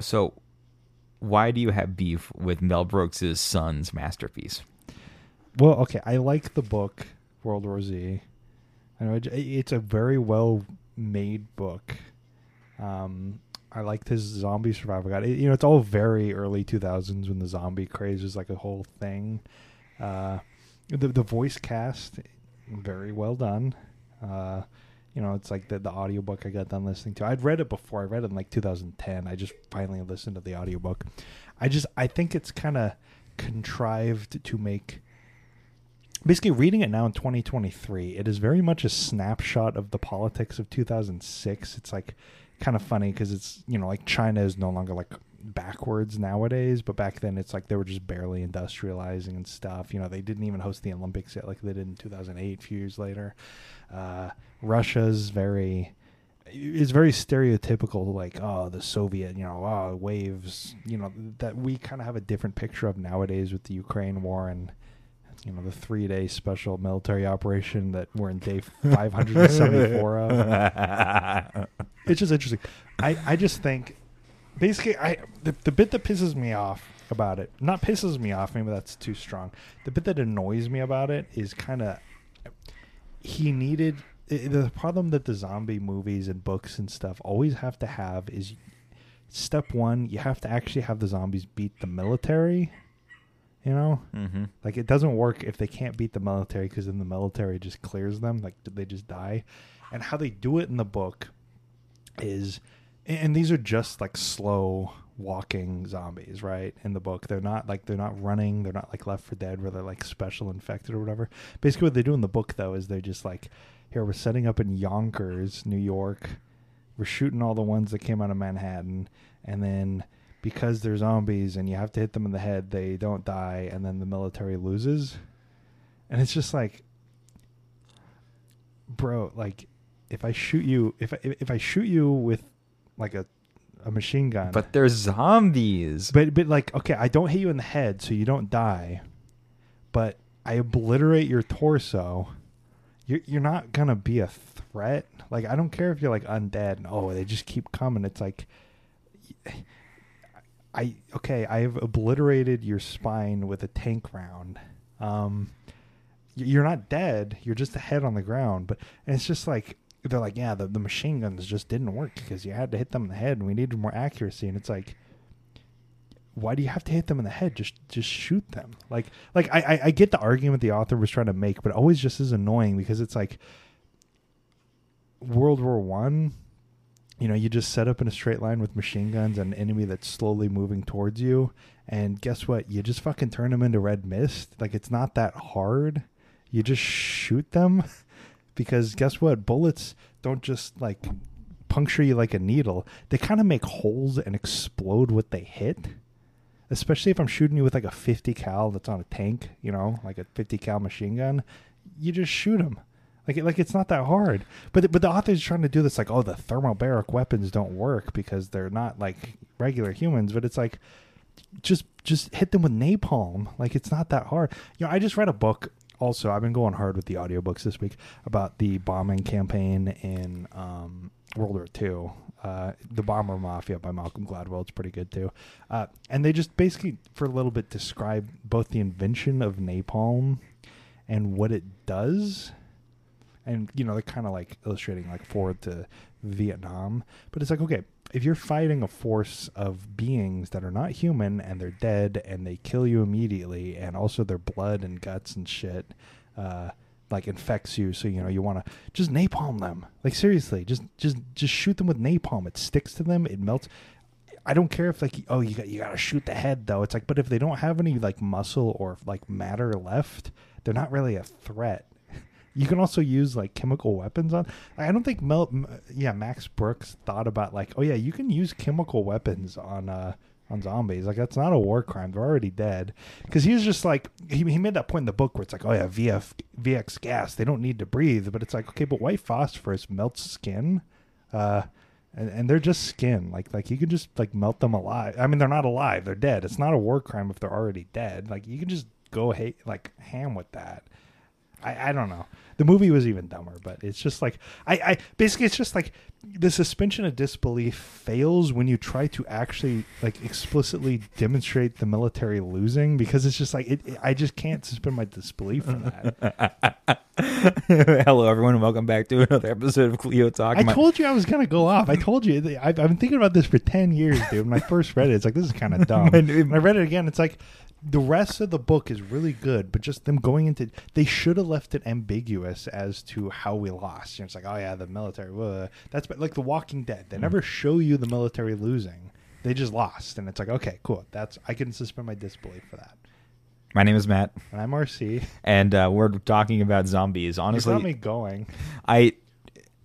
So, why do you have beef with Mel Brooks' son's masterpiece? Well, okay, I like the book World War Z. I know it's a very well made book. Um, I liked his zombie survival guide. You know, it's all very early two thousands when the zombie craze was like a whole thing. Uh, the the voice cast very well done. Uh, you know, it's like the the audiobook I got done listening to. I'd read it before. I read it in like 2010. I just finally listened to the audiobook. I just I think it's kind of contrived to make basically reading it now in 2023 it is very much a snapshot of the politics of 2006 it's like kind of funny because it's you know like china is no longer like backwards nowadays but back then it's like they were just barely industrializing and stuff. You know they didn't even host the olympics yet like they did in 2008 a few years later. Uh, russia's very it's very stereotypical like oh the soviet you know oh waves you know that we kind of have a different picture of nowadays with the ukraine war and you know the three day special military operation that we're in day 574 of. It's just interesting. I i just think basically i the, the bit that pisses me off about it not pisses me off maybe that's too strong the bit that annoys me about it is kind of he needed the problem that the zombie movies and books and stuff always have to have is step one you have to actually have the zombies beat the military you know mm-hmm. like it doesn't work if they can't beat the military because then the military just clears them. Like they just die. And how they do it in the book is, and these are just like slow walking zombies, right? In the book, they're not like they're not running. They're not like Left 4 Dead where they're like special infected or whatever. Basically, what they do in the book though is they're just like, here we're setting up in Yonkers, New York. We're shooting all the ones that came out of Manhattan, and then because they're zombies and you have to hit them in the head, they don't die, and then the military loses. And it's just like, bro, like if I shoot you, if I, if I shoot you with like a a machine gun, But they're zombies. but but like okay, I don't hit you in the head, so you don't die, but I obliterate your torso. You're you're not gonna be a threat. Like I don't care if you're like undead and oh they just keep coming. It's like I okay, I have obliterated your spine with a tank round. Um, you're not dead. You're just a head on the ground. But and it's just like they're like, yeah, the, the machine guns just didn't work because you had to hit them in the head, and we needed more accuracy. And it's like, why do you have to hit them in the head? Just just shoot them. Like like I I, I get the argument the author was trying to make, but always just is annoying because it's like World War One. You know, you just set up in a straight line with machine guns and an enemy that's slowly moving towards you, and guess what? You just fucking turn them into red mist. Like it's not that hard. You just shoot them because guess what? Bullets don't just like puncture you like a needle. They kind of make holes and explode what they hit. Especially if I'm shooting you with like a 50 cal that's on a tank, you know, like a 50 cal machine gun, you just shoot them. Like, like it's not that hard. But but the author's trying to do this like, oh, the thermobaric weapons don't work because they're not like regular humans. But it's like, just just hit them with napalm. Like it's not that hard. You know, I just read a book. Also, I've been going hard with the audiobooks this week about the bombing campaign in um, World War II. Uh, the Bomber Mafia by Malcolm Gladwell. It's pretty good too. Uh, and they just basically, for a little bit, describe both the invention of napalm and what it does and you know they're kind of like illustrating like forward to Vietnam. But it's like okay, if you're fighting a force of beings that are not human and they're dead and they kill you immediately, and also their blood and guts and shit, uh, like infects you, so you know you want to just napalm them. Like seriously, just just just shoot them with napalm. It sticks to them. It melts. I don't care if like oh you got you got to shoot the head though. It's like but if they don't have any like muscle or like matter left, they're not really a threat. You can also use like chemical weapons on. I don't think Mel, yeah, Max Brooks thought about like, oh yeah, you can use chemical weapons on uh on zombies. Like that's not a war crime. They're already dead. Because he was just like he he made that point in the book where it's like, oh yeah, VF VX gas. They don't need to breathe. But it's like okay, but white phosphorus melts skin. Uh, and, and they're just skin. Like like you can just like melt them alive. I mean, they're not alive. They're dead. It's not a war crime if they're already dead. Like you can just go hate like ham with that. I, I don't know. The movie was even dumber, but it's just like I, I basically it's just like the suspension of disbelief fails when you try to actually like explicitly demonstrate the military losing because it's just like it, it- I just can't suspend my disbelief for that. Hello, everyone, and welcome back to another episode of Kleio Talk. I My- told you I was gonna go off. I told you I've, I've been thinking about this for ten years, dude. When I first read it, it's like this is kind of dumb. When I read it again, it's like the rest of the book is really good, but just them going into they should have left it ambiguous as to how we lost. You know, it's like oh yeah, the military. blah. That's but like The Walking Dead. They never show you the military losing. They just lost, and it's like okay, cool. That's I can suspend my disbelief for that. My name is Matt, And I'm RC. and uh, we're talking about zombies. You Honestly, got me going. I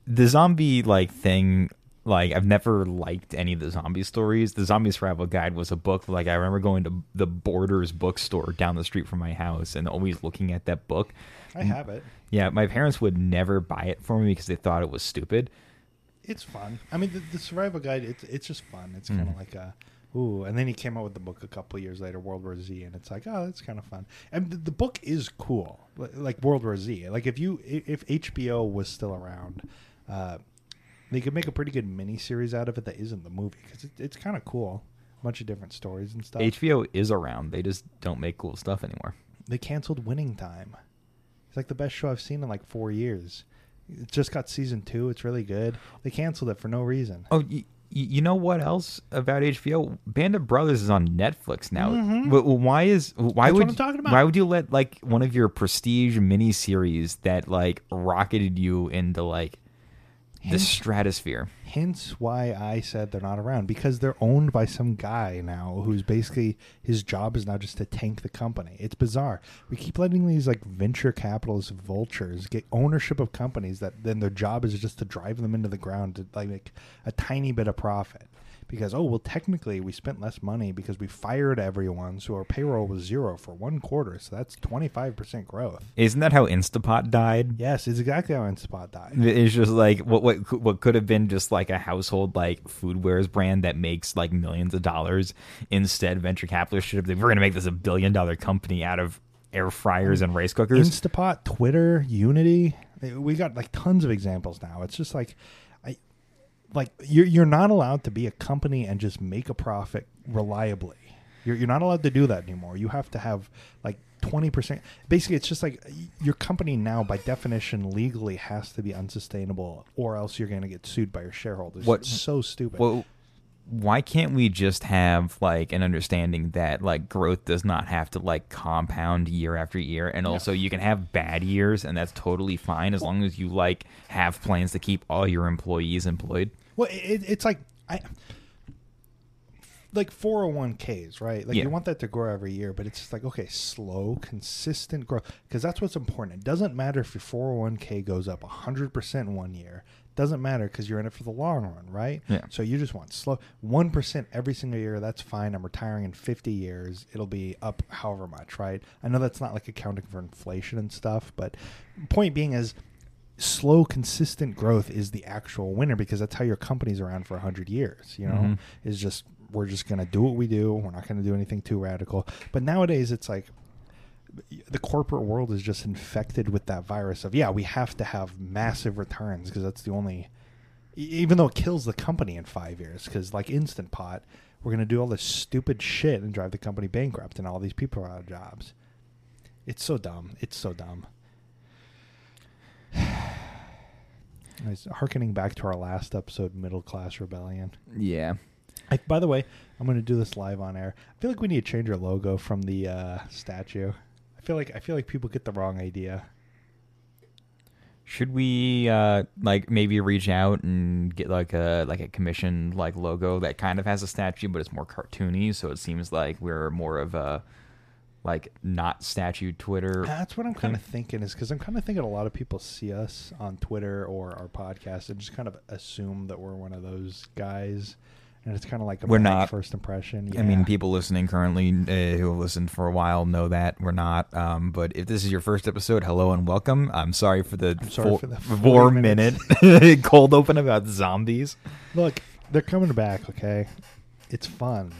the zombie like thing like I've never liked any of the zombie stories. The Zombie Survival Guide was a book like I remember going to the Borders bookstore down the street from my house and always looking at that book. I have it. Yeah, my parents would never buy it for me because they thought it was stupid. It's fun. I mean, the, the survival guide. It's it's just fun. It's kind of Mhm. like a ooh. And then he came out with the book a couple years later, World War Z, and it's like oh, that's kind of fun. And the, the book is cool, like World War Z. Like if you if HBO was still around, uh, they could make a pretty good mini series out of it that isn't the movie because it, it's kind of cool. A bunch of different stories and stuff. HBO is around. They just don't make cool stuff anymore. they canceled Winning Time. It's like the best show I've seen in like four years. It just got season two. It's really good. They canceled it for no reason. Oh, y- you know what else about HBO? Band of Brothers is on Netflix now. Mhm. Wh- Why is why That's would what I'm talking about. why would you let like one of your prestige miniseries that like rocketed you into like the stratosphere? Hence why I said they're not around because they're owned by some guy now who's basically his job is now just to tank the company. It's bizarre. We keep letting these like venture capitalist vultures get ownership of companies that then their job is just to drive them into the ground to like make a tiny bit of profit. Because oh well, technically we spent less money because we fired everyone, so our payroll was zero for one quarter. So that's twenty five percent growth. Isn't that how Instapot died? Yes, it's exactly how instapot died. It's just like what what what could have been just like a household like foodwares brand that makes like millions of dollars. Instead, venture capitalists should have been, we're going to make this a billion dollar company out of air fryers and rice cookers. Instapot, Twitter, Unity. Eh, we got like tons of examples now. It's just like like you're you're not allowed to be a company and just make a profit reliably. You're you're not allowed to do that anymore. You have to have like 20%. Basically, it's just like your company now by definition legally has to be unsustainable or else you're going to get sued by your shareholders. What- It's so stupid. Well, why can't we just have like an understanding that like growth does not have to like compound year after year, and also you can have bad years, and that's totally fine as long as you like have plans to keep all your employees employed. Well, it, it's like I like 401ks, right? Like Yeah. you want that to grow every year, but it's just like okay, slow, consistent growth because that's what's important. It doesn't matter if your 401k goes up 100% one year. Doesn't matter because you're in it for the long run, right? Yeah. So you just want slow 1% every single year. That's fine. I'm retiring in 50 years. It'll be up however much, right? I know that's not like accounting for inflation and stuff, but point being is slow consistent growth is the actual winner because that's how your company's around for 100 years you know? Mhm. is just we're just going to do what we do. We're not going to do anything too radical. But nowadays it's like the corporate world is just infected with that virus of yeah we have to have massive returns because that's the only even though it kills the company in five years because like instant pot we're going to do all this stupid shit and drive the company bankrupt and all these people are out of jobs. It's so dumb. It's so dumb I was harkening back to our last episode, Middle Class Rebellion. Yeah. I, by the way, I'm going to do this live on air. I feel like we need to change our logo from the uh, statue. I feel like I feel like people get the wrong idea. Should we uh like maybe reach out and get like a like a commissioned like logo that kind of has a statue but it's more cartoony so it seems like we're more of a like not statue Twitter. That's what I'm kind of thinking is because I'm kind of thinking a lot of people see us on Twitter or our podcast and just kind of assume that we're one of those guys, and it's kind of like a We're not. first impression. I mean, people listening currently uh, who have listened for a while know that we're not. Um, but if this is your first episode, hello and welcome. I'm sorry for the, sorry four, for the four minute cold open about zombies. Look, they're coming back. Okay, it's fun.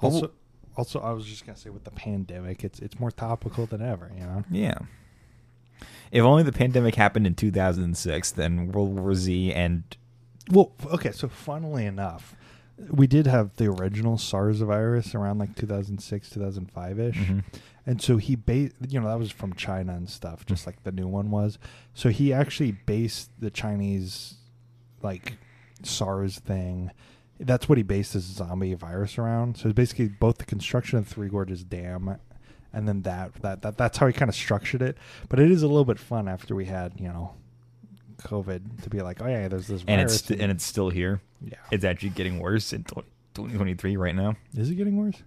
Also, also, I was just gonna say with the pandemic, it's it's more topical than ever. You know. Yeah. if only the pandemic happened in 2006, then World War Z and Well, okay, so funnily enough, we did have the original SARS virus around like 2006, 2005 ish. Mhm. And so he based, you know, that was from China and stuff, just like the new one was. So he actually based the Chinese, like, SARS thing. That's what he based his zombie virus around. So it's basically both the construction of Three Gorges Dam and then that, that, that that's how he kind of structured it. But it is a little bit fun after we had, you know, COVID to be like, oh, yeah, there's this and it's st- and it's still here. yeah. It's actually getting worse in 20- 2023 right now. Is it getting worse?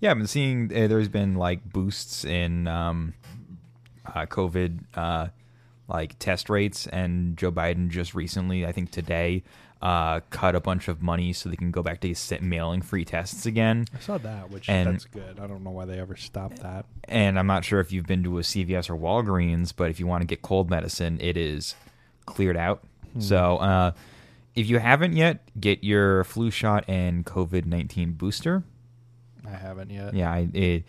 Yeah, I've been seeing uh, there's been like boosts in um, uh, COVID uh, like test rates, and Joe Biden just recently, I think today, uh, cut a bunch of money so they can go back to sit mailing free tests again. I saw that, which And- that's good. I don't know why they ever stopped that. And I'm not sure if you've been to a CVS or Walgreens, but if you want to get cold medicine, it is cleared out. Hmm. So uh, if you haven't yet, get your flu shot and COVID 19 booster. I haven't yet. Yeah, I, it,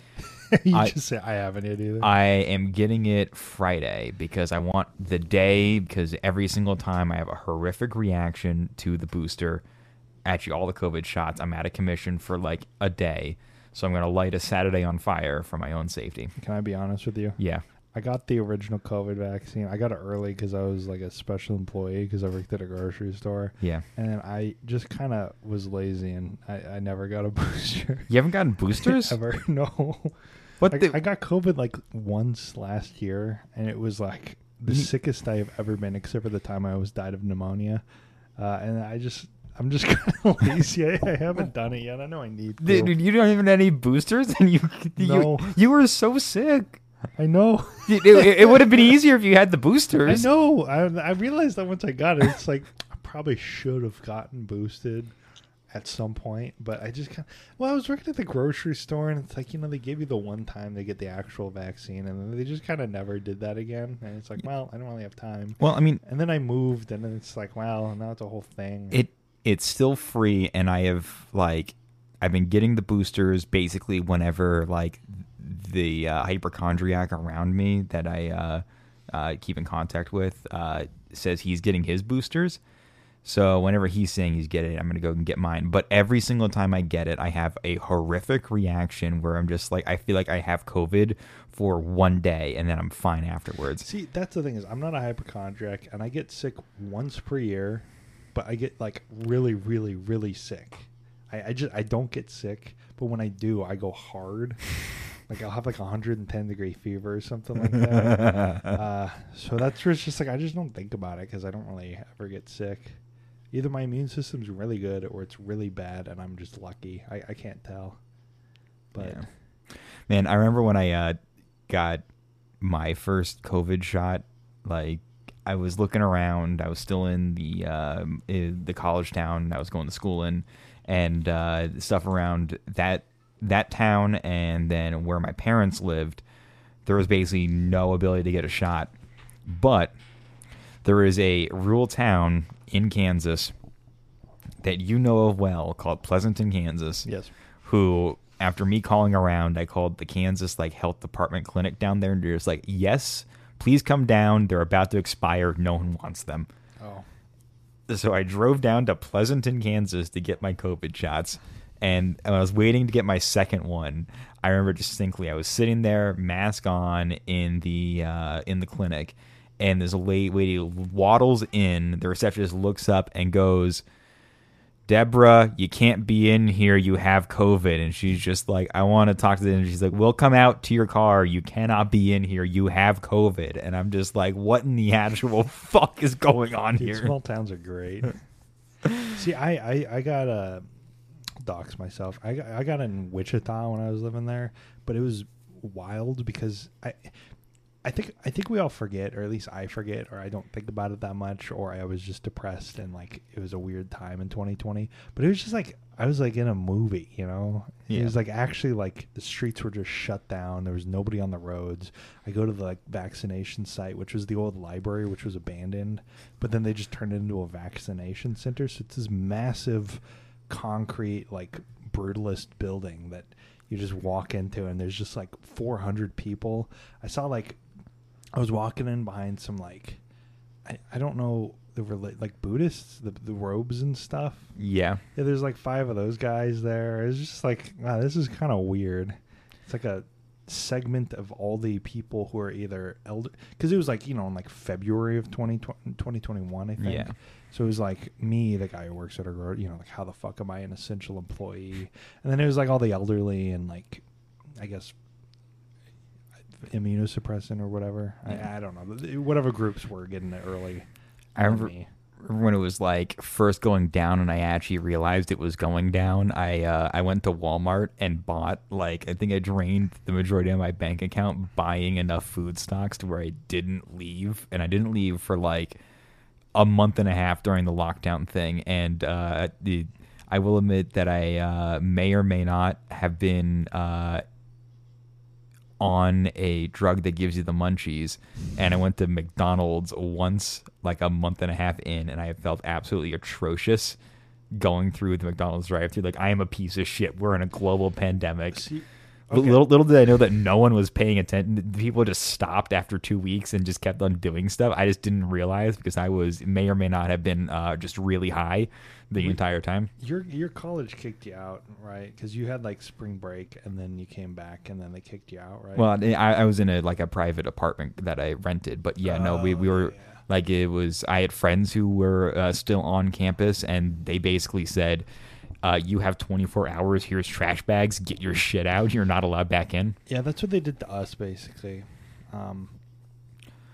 you I- just say I haven't yet either. I am getting it Friday because I want the day because every single time I have a horrific reaction to the booster, actually all the COVID shots, I'm out of commission for like a day. So I'm going to light a Saturday on fire for my own safety. Can I be honest with you? Yeah. I got the original COVID vaccine. I got it early because I was like a special employee because I worked at a grocery store. Yeah. And then I just kind of was lazy and I, I never got a booster. You haven't gotten boosters? Ever. No. what I, the? I got COVID like once last year and it was like the Ye- sickest I have ever been except for the time I was died of pneumonia. Uh, and I just, I'm just kind of lazy. I, I haven't done it yet. I know I need to. Dude, you don't even have any boosters, and you No. you, you were so sick. I know. It, it- it would have been easier if you had the boosters. I know. I, I realized that once I got it, it's like I probably should have gotten boosted at some point, but I just kind of. Well, I was working at the grocery store, and it's like you know they give you the one time they get the actual vaccine, and then they just kind of never did that again, and it's like, well, I don't really have time. Well, I mean, And then I moved, and then it's like, well, now it's a whole thing. it it's still free and i have like i've been getting the boosters basically whenever like the uh, hypochondriac around me that i uh, uh, keep in contact with uh, says he's getting his boosters so whenever he's saying he's getting it i'm gonna go and get mine but every single time i get it i have a horrific reaction where i'm just like i feel like i have covid for one day and then i'm fine afterwards See, that's the thing is, I'm not a hypochondriac, and I get sick once per year, but I get like really, really, really sick. I, I just I don't get sick, but when I do, I go hard. Like I'll have like 110 degree fever or something like that. uh, so that's where it's just like I just don't think about it because I don't really ever get sick. Either my immune system's really good or it's really bad, and I'm just lucky. I, I can't tell. But Yeah. Man, I remember when I uh, got my first COVID shot. Like, I was looking around. I was still in the uh, in the college town I was going to school in, and uh, stuff around that that town, and then where my parents lived. There was basically no ability to get a shot, but there is a rural town in Kansas that you know of well called Pleasanton, Kansas yes, who after me calling around i called the kansas like health department clinic down there and they're just like yes please come down. They're about to expire. No one wants them. Oh, so i drove down to pleasanton kansas to get my covid shots and when i was waiting to get my second one i remember distinctly i was sitting there mask on in the uh, in the clinic and this lady, lady waddles in the receptionist looks up and goes Deborah, you can't be in here. You have COVID. And she's just like, I want to talk to them. And she's like, We'll come out to your car. You cannot be in here. You have COVID. And I'm just like, What in the actual fuck is going on Dude, here? small towns are great. See, I, I, I got a dox myself. I got, I got in Wichita when I was living there, but it was wild because I I think I think we all forget, or at least I forget, or I don't think about it that much, or I was just depressed and like it was a weird time in 2020. But it was just like I was like in a movie, you know. It was like actually like the streets were just shut down. There was nobody on the roads. I go to the like vaccination site, which was the old library, which was abandoned, but then they just turned it into a vaccination center. So it's this massive concrete like brutalist building that you just walk into and there's just like 400 people. I saw like I was walking in behind some like, I, I don't know the rela- like Buddhists, the the robes and stuff. Yeah. Yeah, there's like five of those guys there. It's just like, wow, this is kind of weird. It's like a segment of all the people who are either elder, because it was like you know in like February of 2020, 2021, I think. Yeah. So it was like me, the guy who works at a gro- you know, like how the fuck am I an essential employee? And then it was like all the elderly and like, I guess, immunosuppressant or whatever. Yeah. I, I don't know. Whatever groups were getting it early. I remember me. When it was like first going down and I actually realized it was going down, I uh, I went to Walmart and bought like I think I drained the majority of my bank account buying enough food stocks to where I didn't leave. And I didn't leave for like a month and a half during the lockdown thing. And uh, the I will admit that I uh, may or may not have been uh, on a drug that gives you the munchies. And I went to McDonald's once like a month and a half in and I felt absolutely atrocious going through the McDonald's drive through like I am a piece of shit we're in a global pandemic See, okay. little little did I know that no one was paying attention people just stopped after 2 weeks and just kept on doing stuff I just didn't realize because I was may or may not have been uh, just really high the We- entire time Your your college kicked you out, right? Because you had like spring break, and then you came back, and then they kicked you out, right? Well, I, I was in a like a private apartment that I rented, but yeah, no, we, we Oh, were yeah. Like it was. I had friends who were uh, still on campus, and they basically said, uh, "You have 24 hours. Here's trash bags. Get your shit out. You're not allowed back in." yeah, that's what they did to us, basically. Um,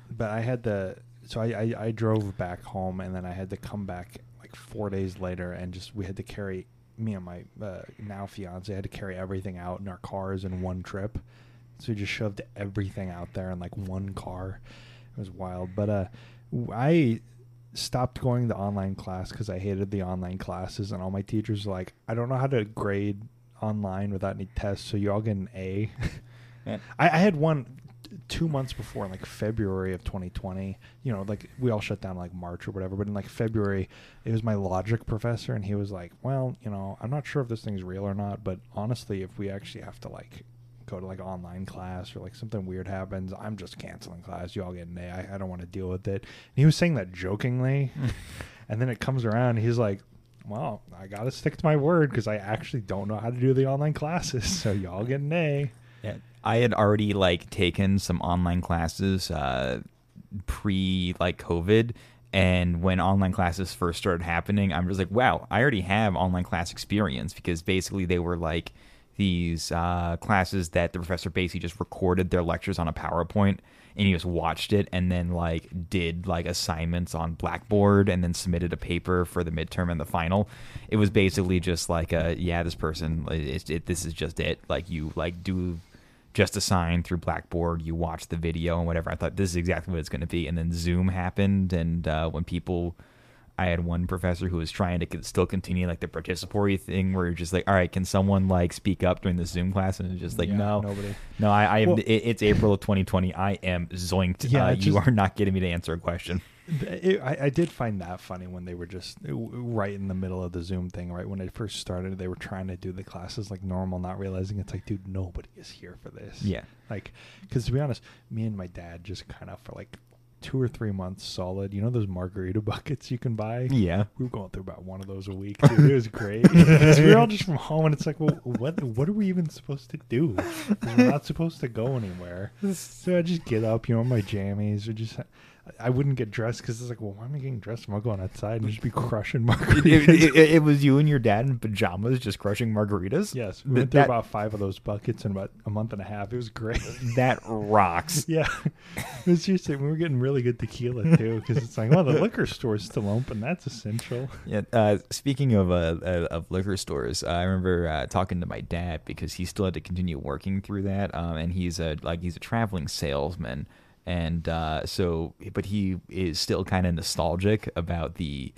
but I had to, so I, I I drove back home, and then I had to come back like four days later, and just we had to carry me and my uh, now fiance had to carry everything out in our cars in one trip. So we just shoved everything out there in like one car. It was wild. But uh, I stopped going to online class because I hated the online classes, and all my teachers were like, I don't know how to grade online without any tests, so you all get an A. Yeah. I, I had one two months before, in like February of 2020. You know, like we all shut down like March or whatever, but in like February, it was my logic professor, and he was like, "Well, you know, I'm not sure if this thing's real or not, but honestly, if we actually have to like go to like online class or like something weird happens, I'm just canceling class. You all get an A. I, I don't want to deal with it." And he was saying that jokingly, and then it comes around, he's like. Well, I got to stick to my word because I actually don't know how to do the online classes. So y'all get an A. Yeah, I had already like taken some online classes uh, pre like COVID, and when online classes first started happening, I'm just like, wow, I already have online class experience because basically they were like these uh, classes that the professor basically just recorded their lectures on a PowerPoint and you just watched it and then like did like assignments on Blackboard and then submitted a paper for the midterm and the final. It was basically just like a yeah, this person it, it, this is just it. Like you like do just assign through Blackboard, you watch the video and whatever. I thought this is exactly what it's going to be, and then Zoom happened, and uh, when people, I had one professor who was trying to still continue like the participatory thing, where you're just like, all right, can someone like speak up during the Zoom class, and it's just like, Yeah, no, nobody. no, I, I am. Well- it, it's April of 2020. I am zoinked. Yeah, uh, it you are not getting me to answer a question. It, I, I did find that funny when they were just uh, right in the middle of the Zoom thing. Right when they first started, they were trying to do the classes like normal, not realizing it's like, dude, nobody is here for this. Yeah. Like, because to be honest, me and my dad just kind of for like two or three months solid. You know those margarita buckets you can buy. Yeah. We were going through about one of those a week. Dude. It was great. we were all just from home, and it's like, well, what what are we even supposed to do? we're not supposed to go anywhere. So I just get up, you know, my jammies, or just I wouldn't get dressed because it's like, well, why am I getting dressed? I'm I going outside and just be crushing margaritas? it- it- it was you and your dad in pajamas just crushing margaritas. yes, we went through that- about five of those buckets in about a month and a half. It was great. that rocks. yeah, it was. We were getting really good tequila too because it's like, well, the liquor store's still open. That's essential. Yeah. Uh, speaking of uh, uh, of liquor stores, uh, I remember uh, talking to my dad because he still had to continue working through that, um, and he's a like he's a traveling salesman, and uh, so but he is still kind of nostalgic about the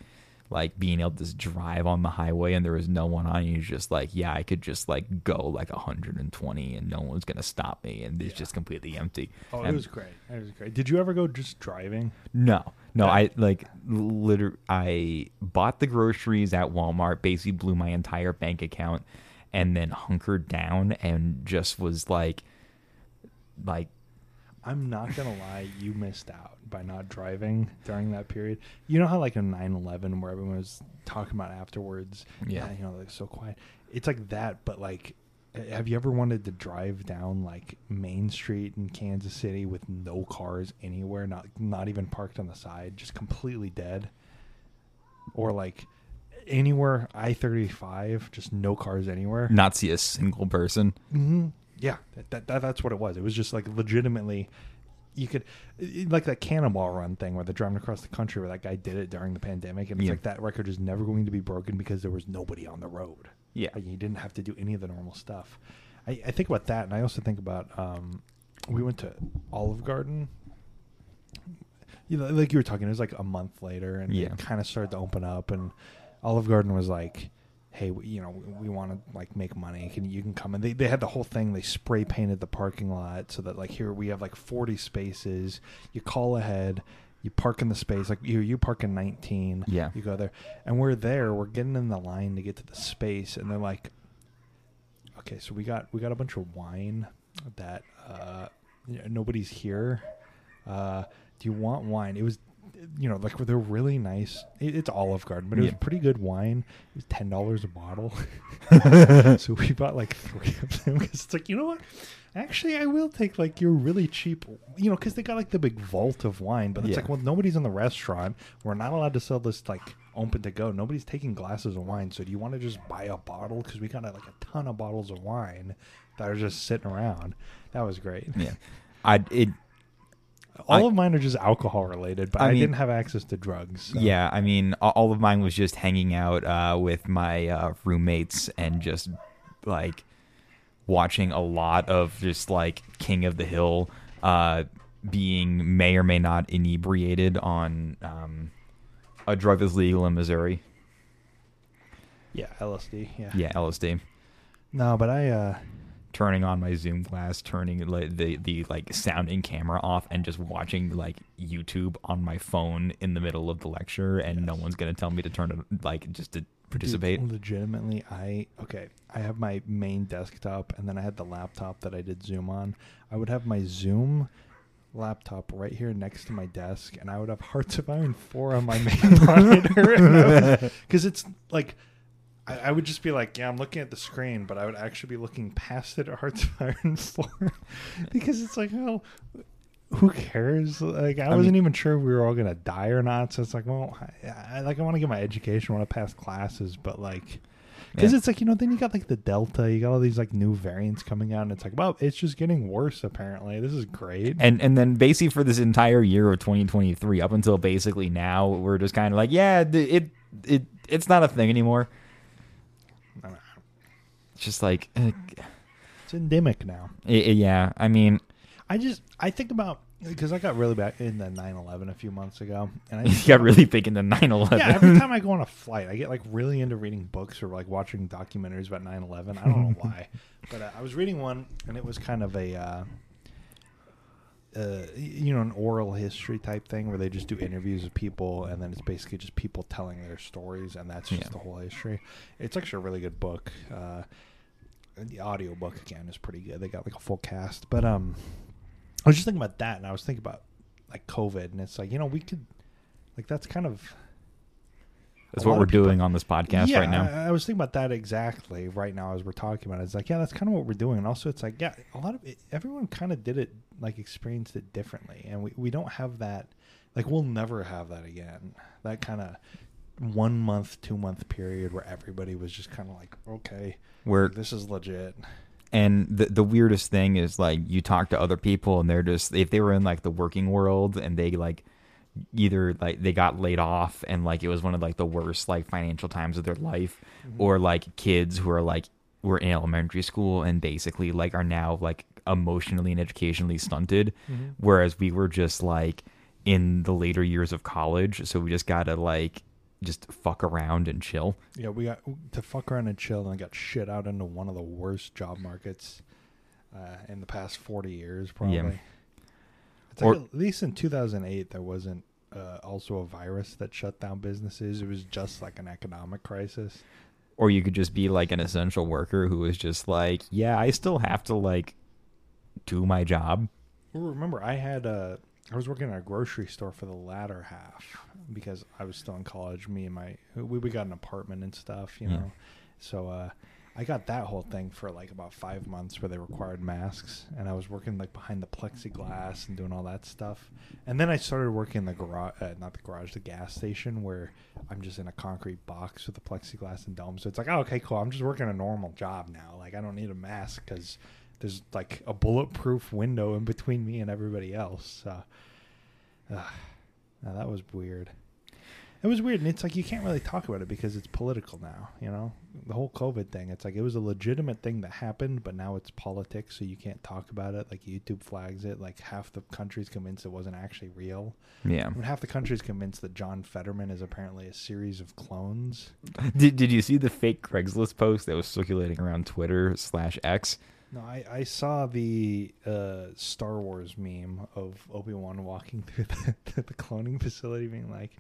like being able to just drive on the highway and there was no one on. And he's just like, yeah, I could just like go like 120 and no one's gonna stop me, and it's Yeah. just completely empty. Oh, it was great. It was great. Did you ever go just driving? no, no. I like literally. I bought the groceries at Walmart. Basically, blew my entire bank account, and then hunkered down and just was like, like I'm not gonna lie, you missed out by not driving during that period. You know how like a 9/11 where everyone was talking about afterwards, Yeah. you know, like so quiet. It's like that, but like, have you ever wanted to drive down like Main Street in Kansas City with no cars anywhere, not not even parked on the side, just completely dead, or like anywhere I-35, just no cars anywhere? Not see a single person. hmm Yeah, that, that, that that's what it was. It was just like legitimately, you could like that Cannonball Run thing where they're driving across the country where that guy did it during the pandemic, and it's Yeah. like that record is never going to be broken because there was nobody on the road. Yeah. Like you didn't have to do any of the normal stuff. I, I think about that, and I also think about um, we went to Olive Garden. You know, like you were talking, it was like a month later, and Yeah. it kind of started to open up, and Olive Garden was like, "Hey, you know, we, want to like make money. Can you can come?" And they they had the whole thing. They spray painted the parking lot so that like here we have like forty spaces. You call ahead. You park in the space like you you park in nineteen. Yeah. You go there, and we're there. We're getting in the line to get to the space, and they're like, "Okay, so we got we got a bunch of wine that uh, nobody's here. Uh, do you want wine?" It was, you know, like they're really nice. It, it's Olive Garden, but it was Yeah. pretty good wine. It was ten dollars a bottle. so we bought like three of them because it's like you know what. Actually, I will take like your really cheap, you know, because they got like the big vault of wine. But it's Yeah. like, well, nobody's in the restaurant. We're not allowed to sell this like open to go. Nobody's taking glasses of wine. So do you want to just buy a bottle? Because we got like a ton of bottles of wine that are just sitting around. That was great. Yeah. I it All I- of mine are just alcohol related, but I I, mean- didn't have access to drugs. so- Yeah, I mean, all of mine was just hanging out uh, with my uh, roommates and just like watching a lot of just like King of the Hill, uh, being may or may not inebriated on um, a drug that's legal in Missouri. yeah, LSD. Yeah. Yeah, LSD. No, but I. uh Turning on my Zoom glass, turning like the the like sounding camera off, and just watching like YouTube on my phone in the middle of the lecture, and no one's gonna tell me to turn it like just to participate. Dude, legitimately, I okay. I have my main desktop, and then I had the laptop that I did Zoom on. I would have my Zoom laptop right here next to my desk, and I would have Hearts of Iron Four on my main monitor, because it's like. I, I would just be like, yeah, I'm looking at the screen, but I would actually be looking past it at Hearts of Iron 4 because it's like, oh, who cares? Like, I, I wasn't mean- even sure if we were all gonna die or not. So it's like, well, I, I like, I want to get my education, I want to pass classes, but like, because Yeah. it's like you know, then you got like the Delta, you got all these like new variants coming out, and it's like, well, it's just getting worse. Apparently, this is great. and and then basically for this entire year of 2023 up until basically now we're just kind of like yeah th- it it it's not a thing anymore I don't know. it's just like uh, It's endemic now. i- i- yeah i mean I just I think about because I got really back in the 9/11 a few months ago, and I you got really big into 9-11 yeah, every time I go on a flight, I get like really into reading books or like watching documentaries about 9/11. I don't know why, but uh, I was reading one, and it was kind of a, uh, uh, you know, an oral history type thing where they just do interviews with people, and then it's basically just people telling their stories, and that's just Yeah. the whole history. It's actually a really good book. Uh, and the audio book again is pretty good. They got like a full cast, but um, I was just thinking about that, and I was thinking about like COVID, and it's like you know we could, like that's kind of that's what we're people- doing on this podcast yeah, right now I, I was thinking about that exactly right now as we're talking about it. It's like, yeah, that's kind of what we're doing. And also, it's like, yeah, a lot of it, everyone kind of did it, like experienced it differently. And we, we don't have that, like, we'll never have that again. That kind of one month, two month period where everybody was just kind of like, okay, we're this is legit. and the the weirdest thing is like you talk to other people and they're just if they were in like the working world and they like either like they got laid off and like it was one of like the worst like financial times of their life mm-hmm. or like kids who are like were in elementary school and basically like are now like emotionally and educationally stunted. Mm-hmm. Whereas we were just like in the later years of college so we just gotta like just fuck around and chill Yeah, we got to fuck around and chill and got shit out into one of the worst job markets uh, in the past 40 years, probably. Yeah. It's Or- like at least in 2008, there wasn't uh, also a virus that shut down businesses. It was just like an economic crisis. or you could just be like an essential worker who is just like, yeah, I still have to like do my job. Remember, I had uh, I was working at a grocery store for the latter half because I was still in college. Me and my we, we got an apartment and stuff, you Yeah. know. So uh, I got that whole thing for like about five months where they required masks, and I was working like behind the plexiglass and doing all that stuff. And then I started working in the garage, uh, not the garage, the gas station where I'm just in a concrete box with the plexiglass and dome. So it's like, oh, okay, cool. I'm just working a normal job now. Like I don't need a mask because there's like a bulletproof window in between me and everybody else. So, uh, now that was weird. It was weird, and it's like you can't really talk about it because it's political now. You know, the whole COVID thing. It's like it was a legitimate thing that happened, but now it's politics, so you can't talk about it. Like YouTube flags it. Like half the country's convinced it wasn't actually real. Yeah. I mean, half the country's convinced that John Fetterman is apparently a series of clones. Did Did you see the fake Craigslist post that was circulating around Twitter slash X? No, I, I saw the uh, Star Wars meme of Obi Wan walking through the, the cloning facility, being like,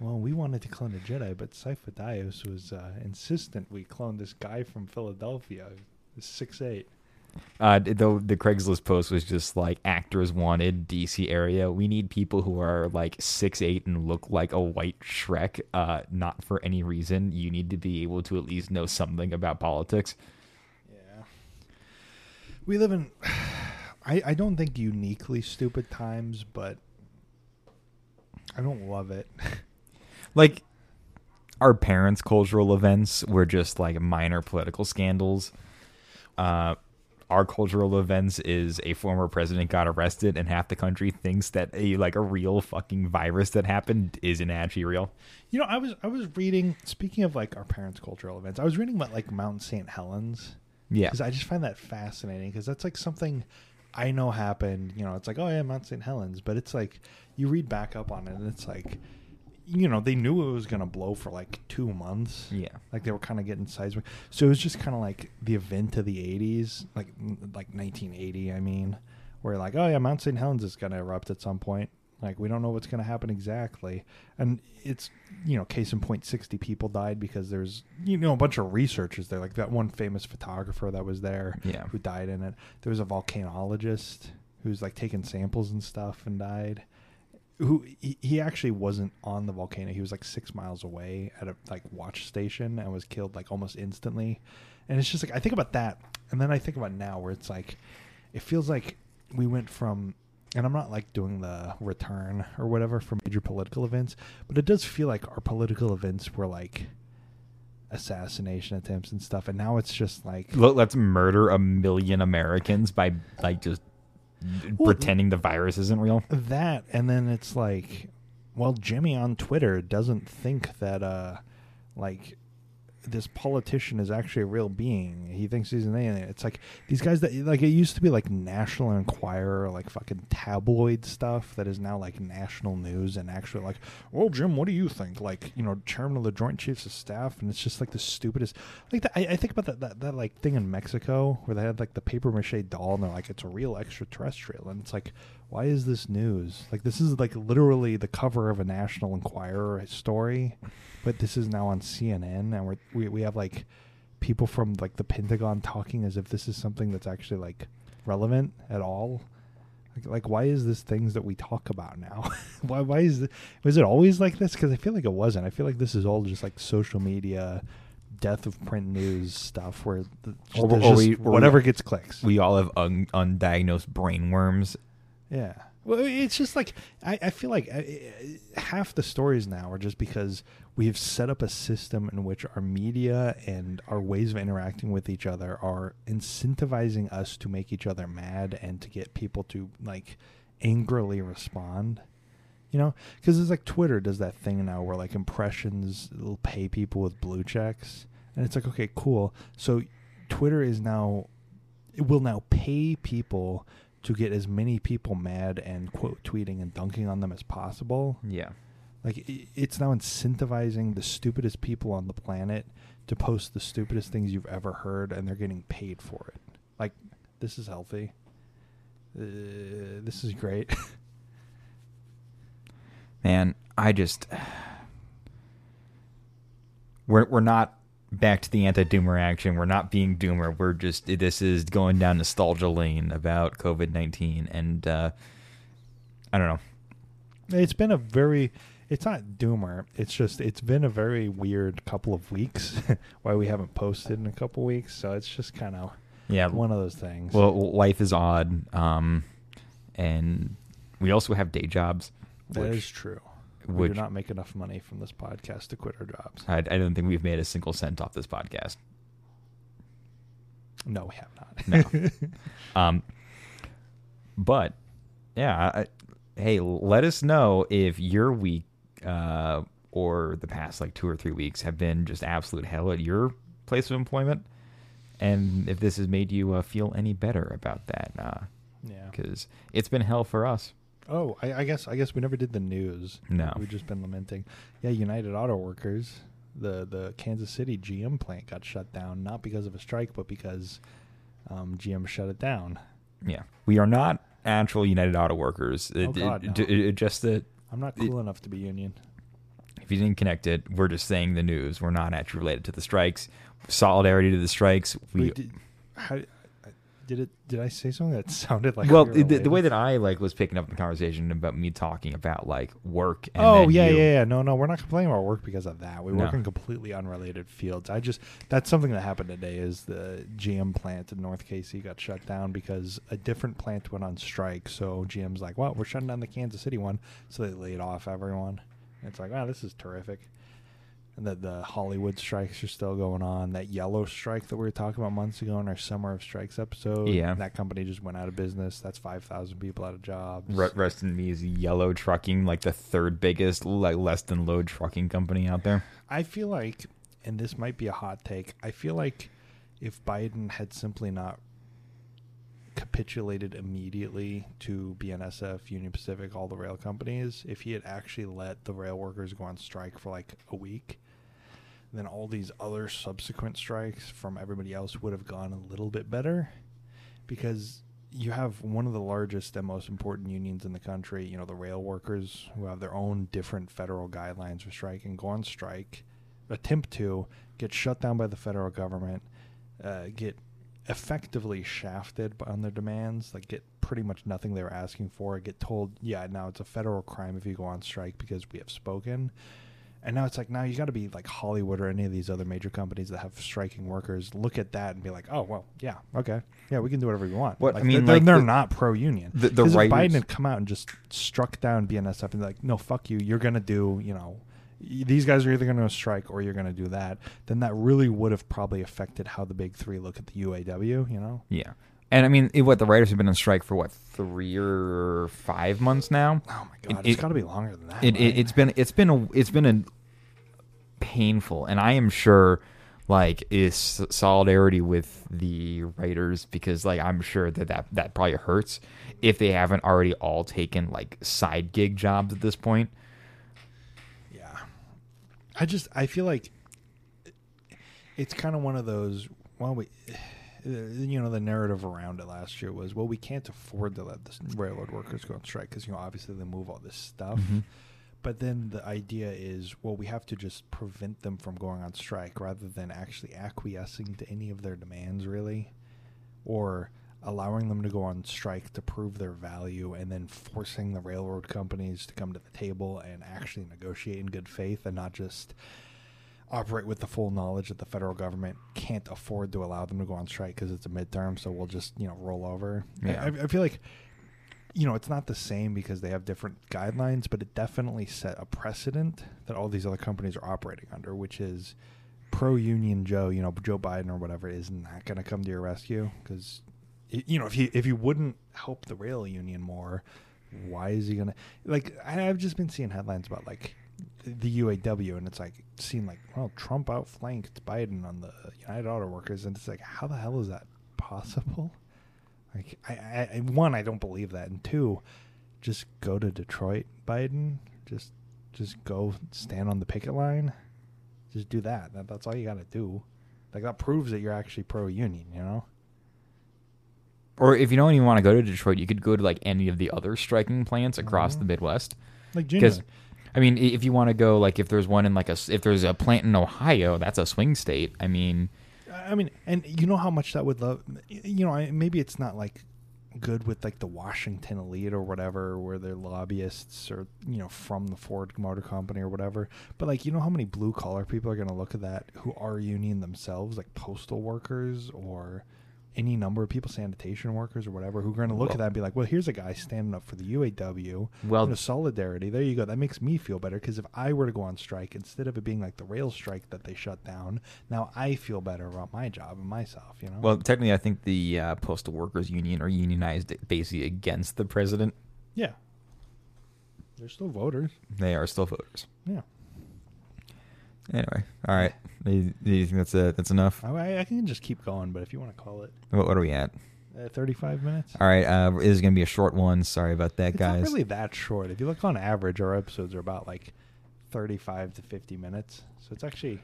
"Well, we wanted to clone a Jedi, but Sifo Dyas was uh, insistent we clone this guy from Philadelphia, six eight. Uh, the the Craigslist post was just like actors wanted DC area. We need people who are like six eight and look like a white Shrek. Uh, not for any reason. You need to be able to at least know something about politics. We live in. I I don't think uniquely stupid times, but I don't love it. Like our parents' cultural events were just like minor political scandals. Uh, our cultural events is a former president got arrested and half the country thinks that a like a real fucking virus that happened isn't actually real. You know, I was I was reading. Speaking of like our parents' cultural events, I was reading about like Mount St. Helens. Yeah. because I just find that fascinating because that's like something I know happened. You know, it's like oh yeah, Mount St. Helens, but it's like you read back up on it and it's like, you know, they knew it was gonna blow for like two months. Yeah. Like they were kind of getting seismic, so it was just kind of like the event of the '80s, like like 1980. I mean, where like oh yeah, Mount St. Helens is gonna erupt at some point. Like we don't know what's gonna happen exactly, and it's you know case in point, 60 people died because there's you know a bunch of researchers there, like that one famous photographer that was there Yeah. who died in it. There was a volcanologist who's like taking samples and stuff and died. Who he, he actually wasn't on the volcano. He was like six miles away at a like watch station and was killed like almost instantly. And it's just like I think about that, and then I think about now where it's like it feels like we went from and I'm not like doing the return or whatever for major political events, but it does feel like our political events were like assassination attempts and stuff, and now it's just like Look, let's murder a million Americans by like just Well, pretending the virus isn't real. that and then it's like well jimmy on twitter doesn't think that uh like this politician is actually a real being. He thinks he's an alien. It's like these guys that like it used to be like national enquirer like fucking tabloid stuff that is now like national news and actually like well jim what do you think? Like you know chairman of the joint chiefs of staff and it's just like the stupidest like the, I, I think about that, that that like thing in mexico where they had like the paper mache doll and they're like it's a real extraterrestrial. And it's like why is this news? Like this is like literally the cover of a National Enquirer story, but this is now on CNN, and we're, we we have like people from like the Pentagon talking as if this is something that's actually like relevant at all. Like, like why is this things that we talk about now? why why is it, was it always like this? Because I feel like it wasn't. I feel like this is all just like social media. Death of print news stuff where the, Or- or just we- or we- whatever gets clicks. We all have un- undiagnosed brain worms. Yeah. Well, it's just like I, I feel like uh, half the stories now are just because we have set up a system in which our media and our ways of interacting with each other are incentivizing us to make each other mad and to get people to like angrily respond. You know, because it's like Twitter does that thing now where like impressions will pay people with blue checks, and it's like okay, cool. So Twitter is now it will now pay people to get as many people mad and quote tweeting and dunking on them as possible. Yeah. Like it's now incentivizing the stupidest people on the planet to post the stupidest things you've ever heard, and they're getting paid for it. Like this is healthy. Uh, this is great. Man, I just we're we're not back to the anti-doomer action. We're not being doomer. We're just this is going down nostalgia lane about COVID nineteen, and uh, I don't know. It's been a very. It's not doomer. It's just it's been a very weird couple of weeks. why we haven't posted in a couple weeks. So it's just kind of Yeah, one of those things. well, life is odd, um, and we also have day jobs. that which, is true. We do not make enough money from this podcast to quit our jobs. I, I don't think we've made a single cent off this podcast. No, we have not. No. Um, but yeah, I, hey, let us know if your week uh, or the past like two or three weeks have been just absolute hell at your place of employment, and if this has made you uh, feel any better about that, yeah. because it's been hell for us. Oh, I, I guess I guess we never did the news. No. we've just been lamenting. Yeah, United Auto Workers, the the Kansas City GM plant got shut down not because of a strike, but because um, GM shut it down. Yeah, we are not actual United Auto Workers. It, Oh, God, it- no. it- it- just that I'm not cool enough to be union. if you didn't connect it, we're just saying the news. We're not actually related to the strikes. Solidarity to the strikes. We did, how, did it? Did I say something that sounded like? well, we the, the way that I like was picking up the conversation about me talking about like work. And oh yeah, you- yeah, yeah. No, no, we're not complaining about work because of that. We work in completely unrelated fields. I just that's something that happened today. Is the GM plant in North Casey got shut down because a different plant went on strike. So GM's like, well, we're shutting down the Kansas City one, so they laid off everyone. And it's like, wow, this is terrific. And that the Hollywood strikes are still going on. That yellow strike that we were talking about months ago in our summer of strikes episode. Yeah. that company just went out of business. That's five thousand people out of jobs. Re- Rest in me is Yellow Trucking, like the third biggest, like less than load trucking company out there. I feel like, and this might be a hot take, I feel like if Biden had simply not capitulated immediately to BNSF, Union Pacific, all the rail companies, if he had actually let the rail workers go on strike for like a week, then all these other subsequent strikes from everybody else would have gone a little bit better because you have one of the largest and most important unions in the country, you know, the rail workers who have their own different federal guidelines for striking, go on strike, attempt to get shut down by the federal government, uh, get effectively shafted on their demands, like get pretty much nothing they were asking for, get told, yeah, now it's a federal crime if you go on strike because we have spoken. And now it's like now you got to be like Hollywood or any of these other major companies that have striking workers. Look at that and be like, oh well, yeah, okay, yeah, we can do whatever we want. What- Like, I mean, they're, like they're the- not pro union. The, the Biden had come out and just struck down BNSF and like, no, fuck you, you're gonna do, you know, these guys are either gonna strike or you're gonna do that. Then that really would have probably affected how the big three look at the UAW. You know? yeah. And I mean, it- what the writers have been on strike for what three or five months now. Oh my god, it's it- got to be longer than that. it, right? it it's been it's been a it's been a painful and i am sure like is solidarity with the writers because like i'm sure that that, that probably hurts if they haven't already all taken like side gig jobs at this point Yeah. I just I feel like it's kind of one of those well we you know the narrative around it last year was well we can't afford to let the railroad workers go on strike because you know obviously they move all this stuff Mhm. but then the idea is well we have to just prevent them from going on strike rather than actually acquiescing to any of their demands really or allowing them to go on strike to prove their value and then forcing the railroad companies to come to the table and actually negotiate in good faith and not just operate with the full knowledge that the federal government can't afford to allow them to go on strike because it's a midterm so we'll just you know roll over Yeah. I, I feel like you know it's not the same because they have different guidelines but it definitely set a precedent that all these other companies are operating under which is pro union Joe, you know, Joe Biden or whatever is not going to come to your rescue because you know, if he if he wouldn't help the rail union more, why is he going to like I, I've just been seeing headlines about like the UAW and it's like seeing like, well, Trump outflanked Biden on the United Auto Workers and it's like how the hell is that possible? Like I, I, I one, I don't believe that, and two, just go to Detroit, Biden. Just just go stand on the picket line. Just do that. that that's all you got to do. Like that proves that you're actually pro union. You know. or if you don't even want to go to detroit you could go to like any of the other striking plants across Mhm. the midwest Like because. I mean, if you want to go like if there's one in like a if there's a plant in Ohio, that's a swing state. I mean, I mean, and you know how much that would love. You know, I- maybe it's not like good with like the Washington elite or whatever, where they're lobbyists or you know from the Ford Motor Company or whatever. But like, you know how many blue collar people are going to look at that who are union themselves, like postal workers or any number of people, sanitation workers or whatever, who are going to look at that and be like, well, here's a guy standing up for the UAW. Well- you know, solidarity. There you go. That makes me feel better because if I were to go on strike, instead of it being like the rail strike that they shut down, now I feel better about my job and myself. You know. well, technically, I think the uh, postal workers union are unionized basically against the president. yeah. They're still voters. They are still voters. Yeah. Anyway, all right. Do you, do you think that's uh that's enough? I, I can just keep going, but if you want to call it What, what are we at? uh, 35 minutes. All right, uh, this is gonna be a short one. Sorry about that, It's guys. not really that short. If you look on average, our episodes are about like 35 to 50 minutes. So it's actually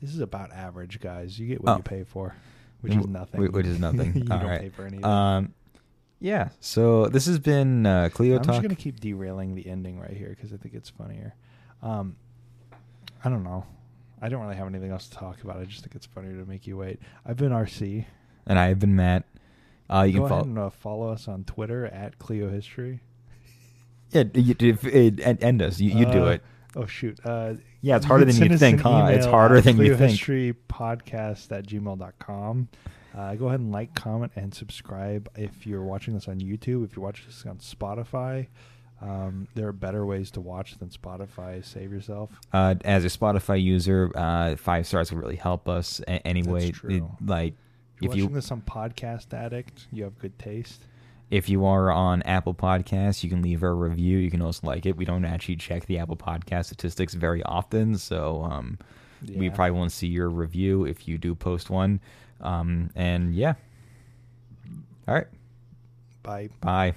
this is about average, guys. You get what Oh. you pay for, which is Wh- nothing. wh- Which is nothing. you All don't right. pay for anything. Um, yeah. So this has been uh, Kleio I'm talk. just gonna keep derailing the ending right here because I think it's funnier. Um, I don't know. I don't really have anything else to talk about. I just think it's funnier to make you wait. I've been RC. and I have been Matt. Uh, you Go can follow. and uh, follow us on Twitter at Kleio History. Yeah, you, if, it, end- end us. You, you do Uh, it. Oh shoot. Uh, Yeah, it's harder can than you think, huh? It's harder than you think. History podcast at gmail.com. Uh, go ahead and like, comment, and subscribe if you're watching this on YouTube. If you're watching this on Spotify, um, there are better ways to watch than Spotify. Save yourself. Uh, as a Spotify user, uh, five stars will really help us. A- anyway, That's true. It- like If you're if you watching this on Podcast Addict, you have good taste. if you are on Apple Podcasts, you can leave a review. You can also like it. We don't actually check the Apple Podcast statistics very often, so um, we probably won't see your review if you do post one. Um, and yeah, all right, Bye. bye.